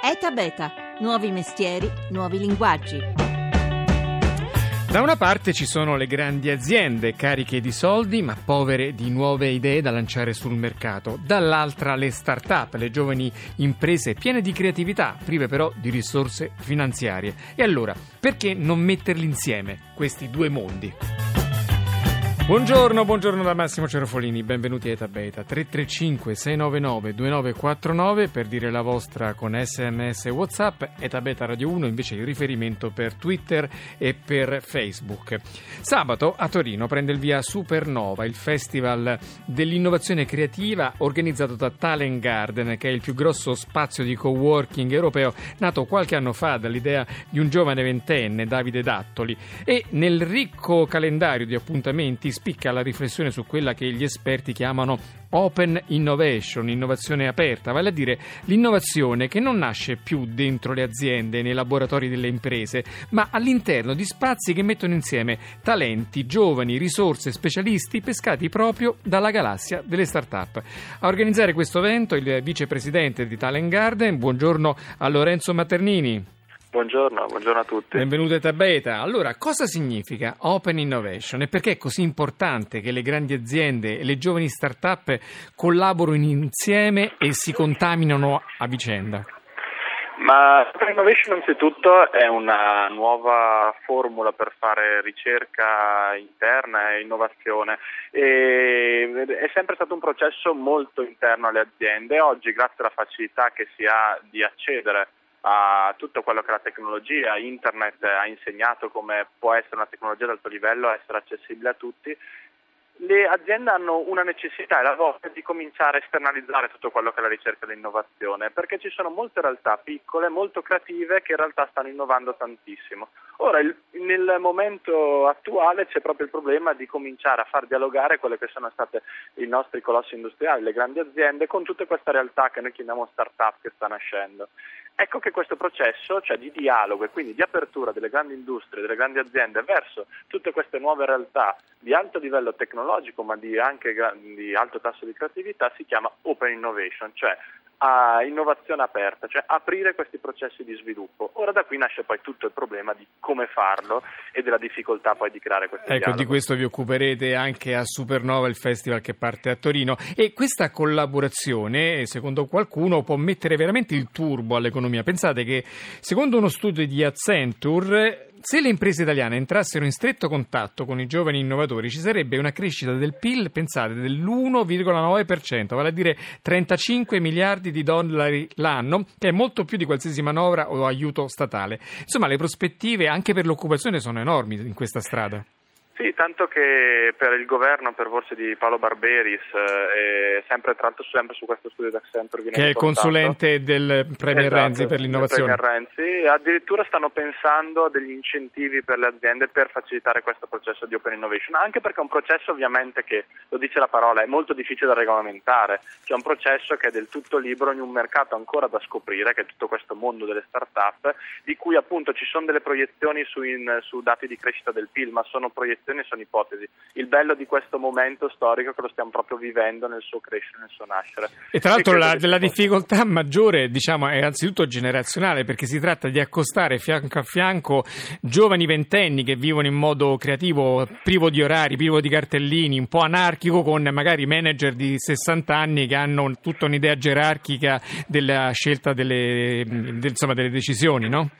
ETA Beta, nuovi mestieri, nuovi linguaggi. Da una parte ci sono le grandi aziende cariche di soldi ma povere di nuove idee da lanciare sul mercato, dall'altra le start-up, le giovani imprese piene di creatività, prive però di risorse finanziarie. E allora, perché non metterli insieme, questi due mondi? Buongiorno, buongiorno da Massimo Cerofolini, benvenuti a Eta Beta. 335 699 2949 per dire la vostra con sms e whatsapp, Eta Beta Radio 1 invece il riferimento per Twitter e per Facebook. Sabato a Torino prende il via Supernova, il festival dell'innovazione creativa organizzato da Talent Garden che è il più grosso spazio di coworking europeo nato qualche anno fa dall'idea di un giovane ventenne, Davide Dattoli. E nel ricco calendario di appuntamenti spicca la riflessione su quella che gli esperti chiamano open innovation, innovazione aperta, vale a dire l'innovazione che non nasce più dentro le aziende, nei laboratori delle imprese, ma all'interno di spazi che mettono insieme talenti, giovani, risorse, specialisti pescati proprio dalla galassia delle start-up. A organizzare questo evento il vicepresidente di Talent Garden, buongiorno a Lorenzo Maternini. Buongiorno, buongiorno a tutti. Benvenuti a Tabeta. Allora, cosa significa Open Innovation e perché è così importante che le grandi aziende e le giovani start-up collaborino insieme e si contaminano a vicenda? Ma Open Innovation innanzitutto è una nuova formula per fare ricerca interna e innovazione e è sempre stato un processo molto interno alle aziende. Oggi grazie alla facilità che si ha di accedere a tutto quello che la tecnologia, internet ha insegnato come può essere una tecnologia ad alto livello, essere accessibile a tutti, le aziende hanno una necessità e la voglia di cominciare a esternalizzare tutto quello che è la ricerca e l'innovazione, perché ci sono molte realtà piccole, molto creative, che in realtà stanno innovando tantissimo. Ora, il, nel momento attuale c'è proprio il problema di cominciare a far dialogare quelle che sono state i nostri colossi industriali, le grandi aziende, con tutte queste realtà che noi chiamiamo start-up che sta nascendo. Ecco che questo processo, cioè di dialogo e quindi di apertura delle grandi industrie, delle grandi aziende verso tutte queste nuove realtà di alto livello tecnologico ma di anche di alto tasso di creatività, si chiama Open Innovation, cioè a innovazione aperta, cioè aprire questi processi di sviluppo. Ora da qui nasce poi tutto il problema di come farlo e della difficoltà poi di creare questo Ecco, dialogo. di questo vi occuperete anche a Supernova, il festival che parte a Torino e questa collaborazione, secondo qualcuno, può mettere veramente il turbo all'economia. Pensate che secondo uno studio di Accenture se le imprese italiane entrassero in stretto contatto con i giovani innovatori ci sarebbe una crescita del PIL, pensate, dell'1,9%, vale a dire 35 miliardi di dollari l'anno, che è molto più di qualsiasi manovra o aiuto statale. Insomma, le prospettive anche per l'occupazione sono enormi in questa strada. Sì, tanto che per il governo, per voce di Paolo Barberis, eh, sempre tra l'altro sempre su questo studio d'Accenture viene che è il consulente del Premier esatto, Renzi per l'innovazione. Premier Renzi, addirittura stanno pensando a degli incentivi per le aziende per facilitare questo processo di open innovation, anche perché è un processo ovviamente che, lo dice la parola, è molto difficile da regolamentare, cioè un processo che è del tutto libero in un mercato ancora da scoprire, che è tutto questo mondo delle start-up, di cui appunto ci sono delle proiezioni su, in, su dati di crescita del PIL, ma sono proiezioni proiezioni sono ipotesi. Il bello di questo momento storico è che lo stiamo proprio vivendo nel suo crescere, nel suo nascere. E tra l'altro la, la difficoltà maggiore diciamo, è anzitutto generazionale perché si tratta di accostare fianco a fianco giovani ventenni che vivono in modo creativo, privo di orari, privo di cartellini, un po' anarchico con magari manager di 60 anni che hanno tutta un'idea gerarchica della scelta delle, del, insomma, delle decisioni, no?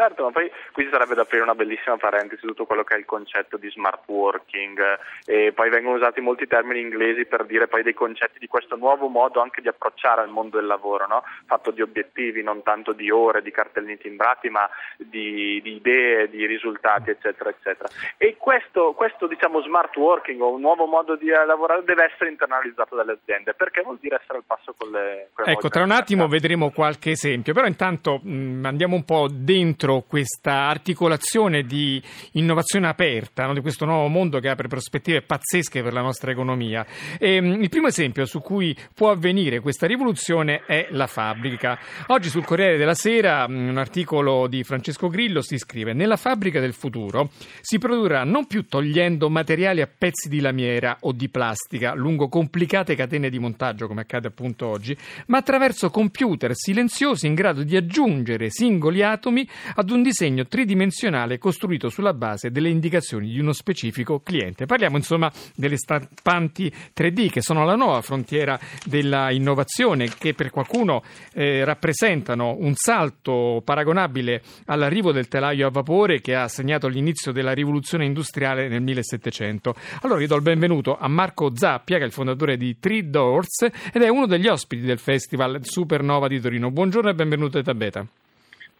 Certo, ma poi qui sarebbe da aprire una bellissima parentesi tutto quello che è il concetto di smart working e poi vengono usati molti termini inglesi per dire poi dei concetti di questo nuovo modo anche di approcciare al mondo del lavoro, no? fatto di obiettivi, non tanto di ore, di cartellini timbrati, ma di, di idee, di risultati, eccetera, eccetera. E questo, questo diciamo, smart working o un nuovo modo di lavorare deve essere internalizzato dalle aziende, perché vuol dire essere al passo con le... Con ecco, tra un attimo vedremo qualche esempio, però intanto mh, andiamo un po' dentro dentro questa articolazione di innovazione aperta, no? di questo nuovo mondo che apre prospettive pazzesche per la nostra economia. E, ehm, il primo esempio su cui può avvenire questa rivoluzione è la fabbrica. Oggi sul Corriere della Sera mm, un articolo di Francesco Grillo si scrive nella fabbrica del futuro si produrrà non più togliendo materiali a pezzi di lamiera o di plastica lungo complicate catene di montaggio come accade appunto oggi, ma attraverso computer silenziosi in grado di aggiungere singoli atomi ad un disegno tridimensionale costruito sulla base delle indicazioni di uno specifico cliente. Parliamo insomma delle stampanti 3D che sono la nuova frontiera della innovazione che per qualcuno eh, rappresentano un salto paragonabile all'arrivo del telaio a vapore che ha segnato l'inizio della rivoluzione industriale nel 1700. Allora io do il benvenuto a Marco Zappia che è il fondatore di Three Doors ed è uno degli ospiti del festival Supernova di Torino. Buongiorno e benvenuto a Tabeta.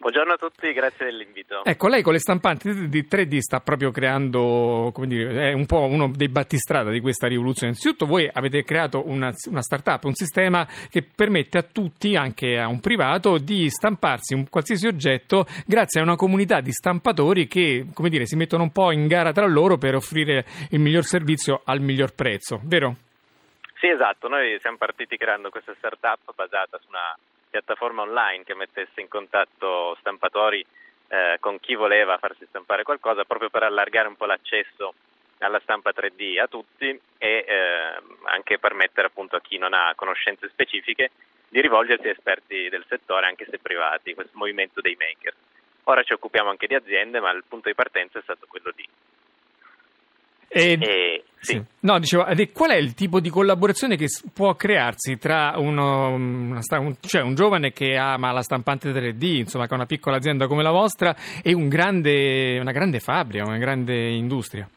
Buongiorno a tutti, grazie dell'invito. Ecco, lei con le stampanti di 3D sta proprio creando, come dire, è un po' uno dei battistrada di questa rivoluzione. Innanzitutto voi avete creato una, una start-up, un sistema che permette a tutti, anche a un privato, di stamparsi un qualsiasi oggetto grazie a una comunità di stampatori che, come dire, si mettono un po' in gara tra loro per offrire il miglior servizio al miglior prezzo, vero? Sì, esatto. Noi siamo partiti creando questa start-up basata su una piattaforma online che mettesse in contatto stampatori eh, con chi voleva farsi stampare qualcosa proprio per allargare un po' l'accesso alla stampa 3D a tutti e eh, anche permettere appunto a chi non ha conoscenze specifiche di rivolgersi a esperti del settore anche se privati, questo movimento dei maker. Ora ci occupiamo anche di aziende, ma il punto di partenza è stato quello di e, e, sì. Sì. No, dicevo, qual è il tipo di collaborazione che può crearsi tra uno, un, cioè un giovane che ama la stampante 3D, insomma, che ha una piccola azienda come la vostra, e un grande, una grande fabbrica, una grande industria?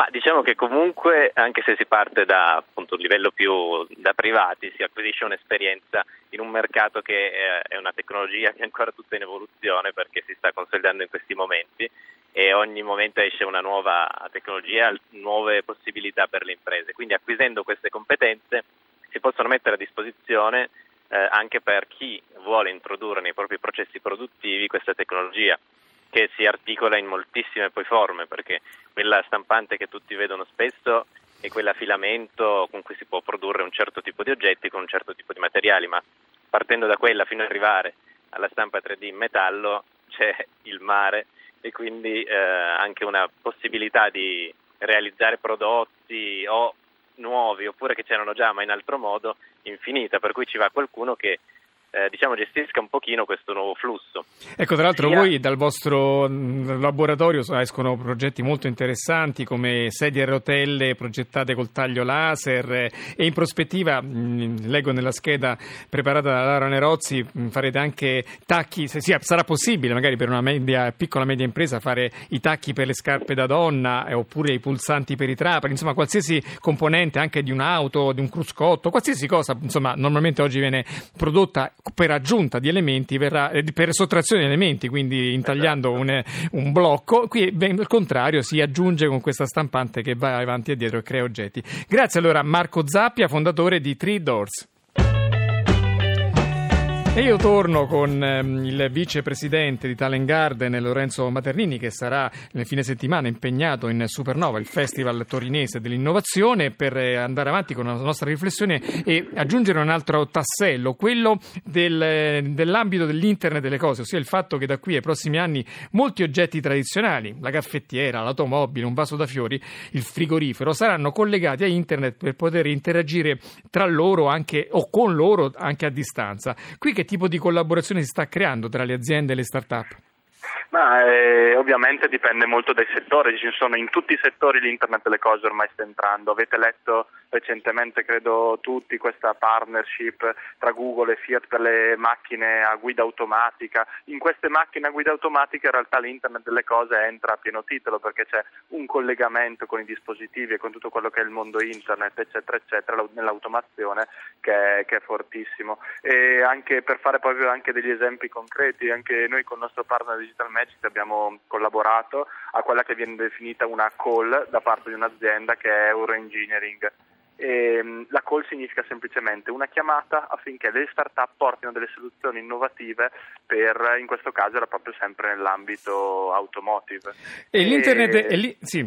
Ma diciamo che comunque, anche se si parte da appunto, un livello più da privati, si acquisisce un'esperienza in un mercato che eh, è una tecnologia che è ancora tutta in evoluzione perché si sta consolidando in questi momenti e ogni momento esce una nuova tecnologia, nuove possibilità per le imprese. Quindi acquisendo queste competenze si possono mettere a disposizione eh, anche per chi vuole introdurre nei propri processi produttivi questa tecnologia che si articola in moltissime poi forme, perché quella stampante che tutti vedono spesso è quella filamento con cui si può produrre un certo tipo di oggetti con un certo tipo di materiali, ma partendo da quella fino ad arrivare alla stampa 3D in metallo c'è il mare e quindi eh, anche una possibilità di realizzare prodotti o nuovi oppure che c'erano già ma in altro modo infinita, per cui ci va qualcuno che eh, diciamo, gestisca un pochino questo nuovo flusso. Ecco, tra l'altro Sia... voi dal vostro mm, laboratorio escono progetti molto interessanti come sedie a rotelle progettate col taglio laser e in prospettiva, mh, mm, leggo nella scheda preparata da Lara Nerozzi, mh, mm, farete anche tacchi, se sia, sarà possibile magari per una media, piccola media impresa fare i tacchi per le scarpe da donna eh, oppure i pulsanti per i trapani, insomma qualsiasi componente anche di un'auto, di un cruscotto, qualsiasi cosa, insomma normalmente oggi viene prodotta per aggiunta di elementi verrà, eh, per sottrazione di elementi, quindi intagliando un, un blocco, qui al contrario si aggiunge con questa stampante che va avanti e dietro e crea oggetti. Grazie allora a Marco Zappia, fondatore di Three Doors. E io torno con ehm, il vicepresidente di Talent Garden, Lorenzo Maternini, che sarà nel fine settimana impegnato in Supernova, il festival torinese dell'innovazione, per eh, andare avanti con la nostra riflessione e aggiungere un altro tassello, quello del, dell'ambito dell'internet delle cose, ossia il fatto che da qui ai prossimi anni molti oggetti tradizionali, la caffettiera, l'automobile, un vaso da fiori, il frigorifero, saranno collegati a internet per poter interagire tra loro anche, o con loro anche a distanza. Qui che tipo di collaborazione si sta creando tra le aziende e le start-up? Ma eh, ovviamente dipende molto dai settori, ci sono in tutti i settori l'internet delle cose ormai sta entrando. Avete letto recentemente, credo tutti, questa partnership tra Google e Fiat per le macchine a guida automatica. In queste macchine a guida automatica in realtà l'internet delle cose entra a pieno titolo perché c'è un collegamento con i dispositivi e con tutto quello che è il mondo internet, eccetera, eccetera, nell'automazione che è, che è fortissimo. E anche per fare proprio anche degli esempi concreti, anche noi con il nostro partner Digital Magic abbiamo collaborato a quella che viene definita una call da parte di un'azienda che è Euroengineering E, mm, la call significa semplicemente una chiamata affinché le start-up portino delle soluzioni innovative per, in questo caso era proprio sempre nell'ambito automotive. E, e l'internet è lì, sì.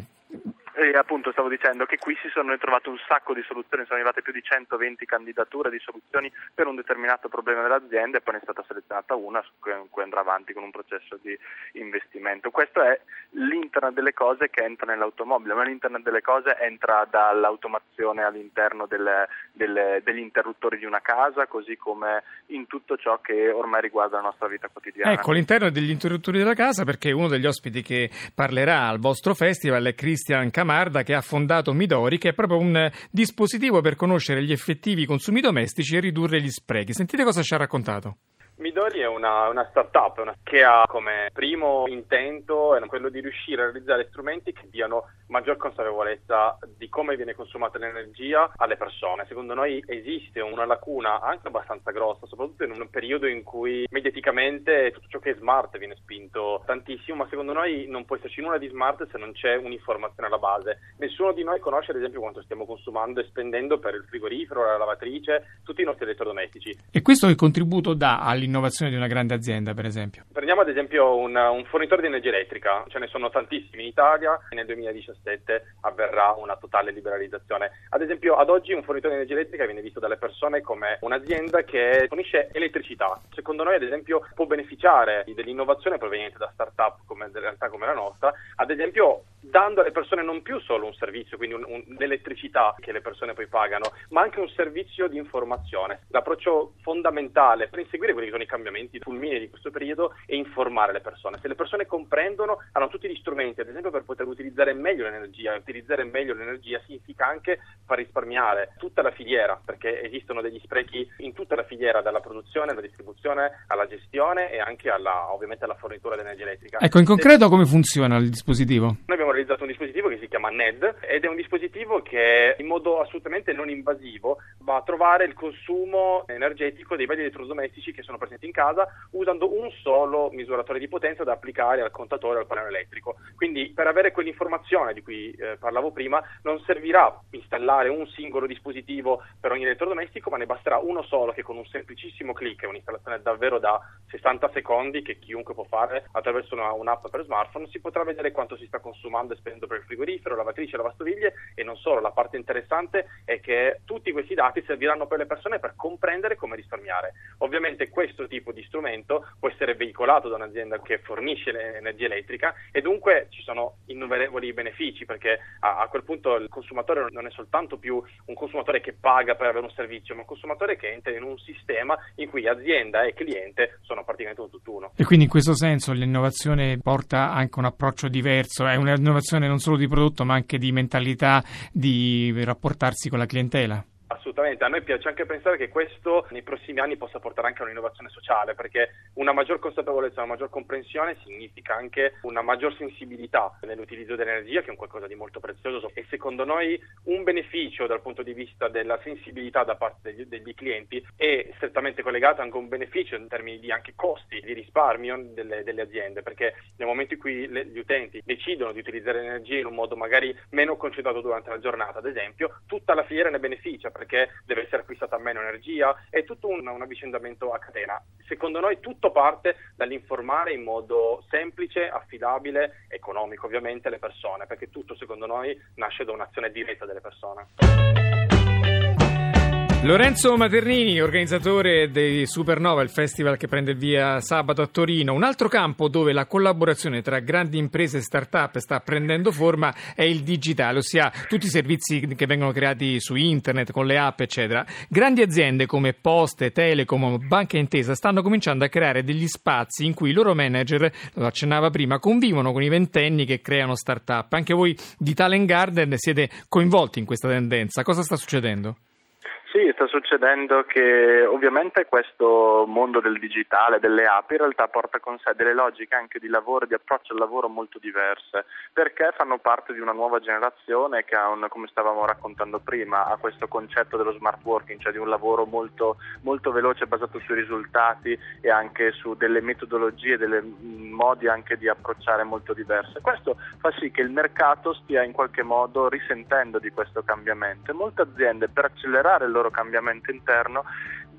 E appunto stavo dicendo che qui si sono ritrovate un sacco di soluzioni, sono arrivate più di 120 candidature di soluzioni per un determinato problema dell'azienda e poi ne è stata selezionata una su cui andrà avanti con un processo di investimento. Questo è l'internet delle cose che entra nell'automobile, ma l'internet delle cose entra dall'automazione all'interno delle, delle, degli interruttori di una casa, così come in tutto ciò che ormai riguarda la nostra vita quotidiana. Ecco, all'interno degli interruttori della casa, perché uno degli ospiti che parlerà al vostro festival è Christian Camargo Camarda che ha fondato Midori, che è proprio un dispositivo per conoscere gli effettivi consumi domestici e ridurre gli sprechi. Sentite cosa ci ha raccontato. Midori è una, una startup una, che ha come primo intento quello di riuscire a realizzare strumenti che diano maggior consapevolezza di come viene consumata l'energia alle persone. Secondo noi esiste una lacuna anche abbastanza grossa, soprattutto in un periodo in cui mediaticamente tutto ciò che è smart viene spinto tantissimo, ma secondo noi non può esserci nulla di smart se non c'è un'informazione alla base. Nessuno di noi conosce ad esempio quanto stiamo consumando e spendendo per il frigorifero, la lavatrice, tutti i nostri elettrodomestici. E questo che contributo dà all'innovazione di una grande azienda, per esempio? Prendiamo ad esempio un, un fornitore di energia elettrica, ce ne sono tantissimi in Italia e nel 2017 2017 avverrà una totale liberalizzazione. Ad esempio, ad oggi un fornitore di energia elettrica viene visto dalle persone come un'azienda che fornisce elettricità. Secondo noi, ad esempio, può beneficiare dell'innovazione proveniente da start-up come, realtà come la nostra, ad esempio dando alle persone non più solo un servizio, quindi un, un, l'elettricità che le persone poi pagano, ma anche un servizio di informazione. L'approccio fondamentale per inseguire quelli che sono i cambiamenti fulminei di questo periodo è informare le persone. Se le persone comprendono, hanno tutti gli strumenti, ad esempio, per poter utilizzare meglio l'energia. Utilizzare meglio l'energia significa anche far risparmiare tutta la filiera, perché esistono degli sprechi in tutta la filiera, dalla produzione alla distribuzione, alla gestione e anche alla, ovviamente alla fornitura di energia elettrica. Ecco, in concreto come funziona il dispositivo? Noi abbiamo realizzato un dispositivo che si chiama NED ed è un dispositivo che in modo assolutamente non invasivo va a trovare il consumo energetico dei vari elettrodomestici che sono presenti in casa usando un solo misuratore di potenza da applicare al contatore o al pannello elettrico. Quindi per avere quell'informazione di cui eh, parlavo prima non servirà installare un singolo dispositivo per ogni elettrodomestico, ma ne basterà uno solo che con un semplicissimo clic, un'installazione davvero da 60 secondi che chiunque può fare attraverso una, un'app per smartphone, si potrà vedere quanto si sta consumando e spendendo per il frigorifero, lavatrice, lavastoviglie e non solo. La parte interessante è che tutti questi dati serviranno per le persone per comprendere come risparmiare. Ovviamente questo tipo di strumento può essere veicolato da un'azienda che fornisce l'energia elettrica e dunque ci sono innumerevoli benefici perché a, a quel punto il consumatore non è soltanto più un consumatore che paga per avere un servizio, ma un consumatore che entra in un sistema in cui azienda e cliente sono praticamente un tutt'uno. E quindi in questo senso l'innovazione porta anche un approccio diverso, è un'innovazione non solo di prodotto ma anche di mentalità, di rapportarsi con la clientela. Assolutamente, a noi piace anche pensare che questo nei prossimi anni possa portare anche a un'innovazione sociale, perché una maggior consapevolezza, una maggior comprensione significa anche una maggior sensibilità nell'utilizzo dell'energia, che è un qualcosa di molto prezioso. E secondo noi un beneficio dal punto di vista della sensibilità da parte degli, degli clienti è strettamente collegato anche a un beneficio in termini di anche costi di risparmio delle, delle aziende, perché nel momento in cui le, gli utenti decidono di utilizzare l'energia in un modo magari meno concentrato durante la giornata, ad esempio, tutta la filiera ne beneficia perché deve essere acquistata meno energia, è tutto un, un avvicendamento a catena. Secondo noi tutto parte dall'informare in modo semplice, affidabile, economico ovviamente le persone, perché tutto secondo noi nasce da un'azione diretta delle persone. Lorenzo Maternini, organizzatore di Supernova, il festival che prende il via sabato a Torino. Un altro campo dove la collaborazione tra grandi imprese e start-up sta prendendo forma è il digitale, ossia tutti i servizi che vengono creati su internet, con le app, eccetera. Grandi aziende come Poste, Telecom, Banca Intesa stanno cominciando a creare degli spazi in cui i loro manager, lo accennava prima, convivono con i ventenni che creano start-up. Anche voi di Talent Garden siete coinvolti in questa tendenza. Cosa sta succedendo? Sì, sta succedendo che ovviamente questo mondo del digitale, delle app, in realtà porta con sé delle logiche anche di lavoro, di approccio al lavoro molto diverse, perché fanno parte di una nuova generazione che ha, un, come stavamo raccontando prima, ha questo concetto dello smart working, cioè di un lavoro molto, molto veloce basato sui risultati e anche su delle metodologie, delle modi anche di approcciare molto diversi. Questo fa sì che il mercato stia in qualche modo risentendo di questo cambiamento e molte aziende per accelerare il loro cambiamento interno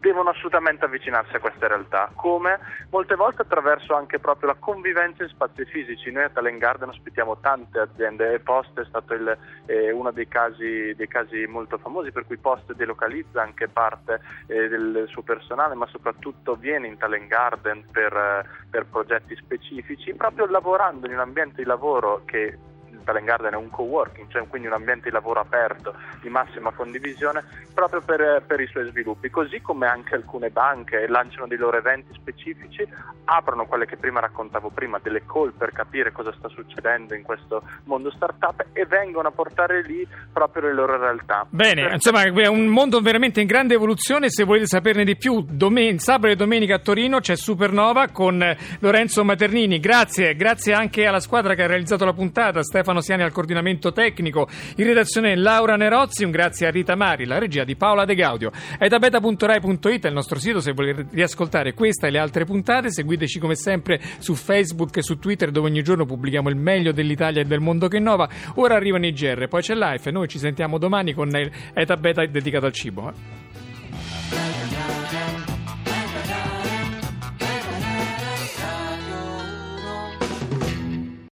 devono assolutamente avvicinarsi a queste realtà, come molte volte attraverso anche proprio la convivenza in spazi fisici. Noi a Talent Garden ospitiamo tante aziende e Post è stato il, eh, uno dei casi, dei casi, molto famosi per cui Post delocalizza anche parte eh, del suo personale, ma soprattutto viene in Talent Garden per, per progetti specifici, proprio lavorando in un ambiente di lavoro che Talent Garden è un co-working, cioè quindi un ambiente di lavoro aperto, di massima condivisione, proprio per, per, i suoi sviluppi. Così come anche alcune banche lanciano dei loro eventi specifici, aprono quelle che prima raccontavo prima, delle call per capire cosa sta succedendo in questo mondo startup e vengono a portare lì proprio le loro realtà. Bene, per... insomma è un mondo veramente in grande evoluzione, se volete saperne di più, domen- sabato e domenica a Torino c'è Supernova con Lorenzo Maternini. Grazie, grazie anche alla squadra che ha realizzato la puntata, Stefano Stefano Siani al coordinamento tecnico, in redazione Laura Nerozzi, un grazie a Rita Mari, la regia di Paola De Gaudio. Etabeta.rai.it è il nostro sito se volete riascoltare questa e le altre puntate, seguiteci come sempre su Facebook e su Twitter dove ogni giorno pubblichiamo il meglio dell'Italia e del mondo che innova. Ora arrivano i GR, poi c'è Life e noi ci sentiamo domani con Etabeta dedicato al cibo.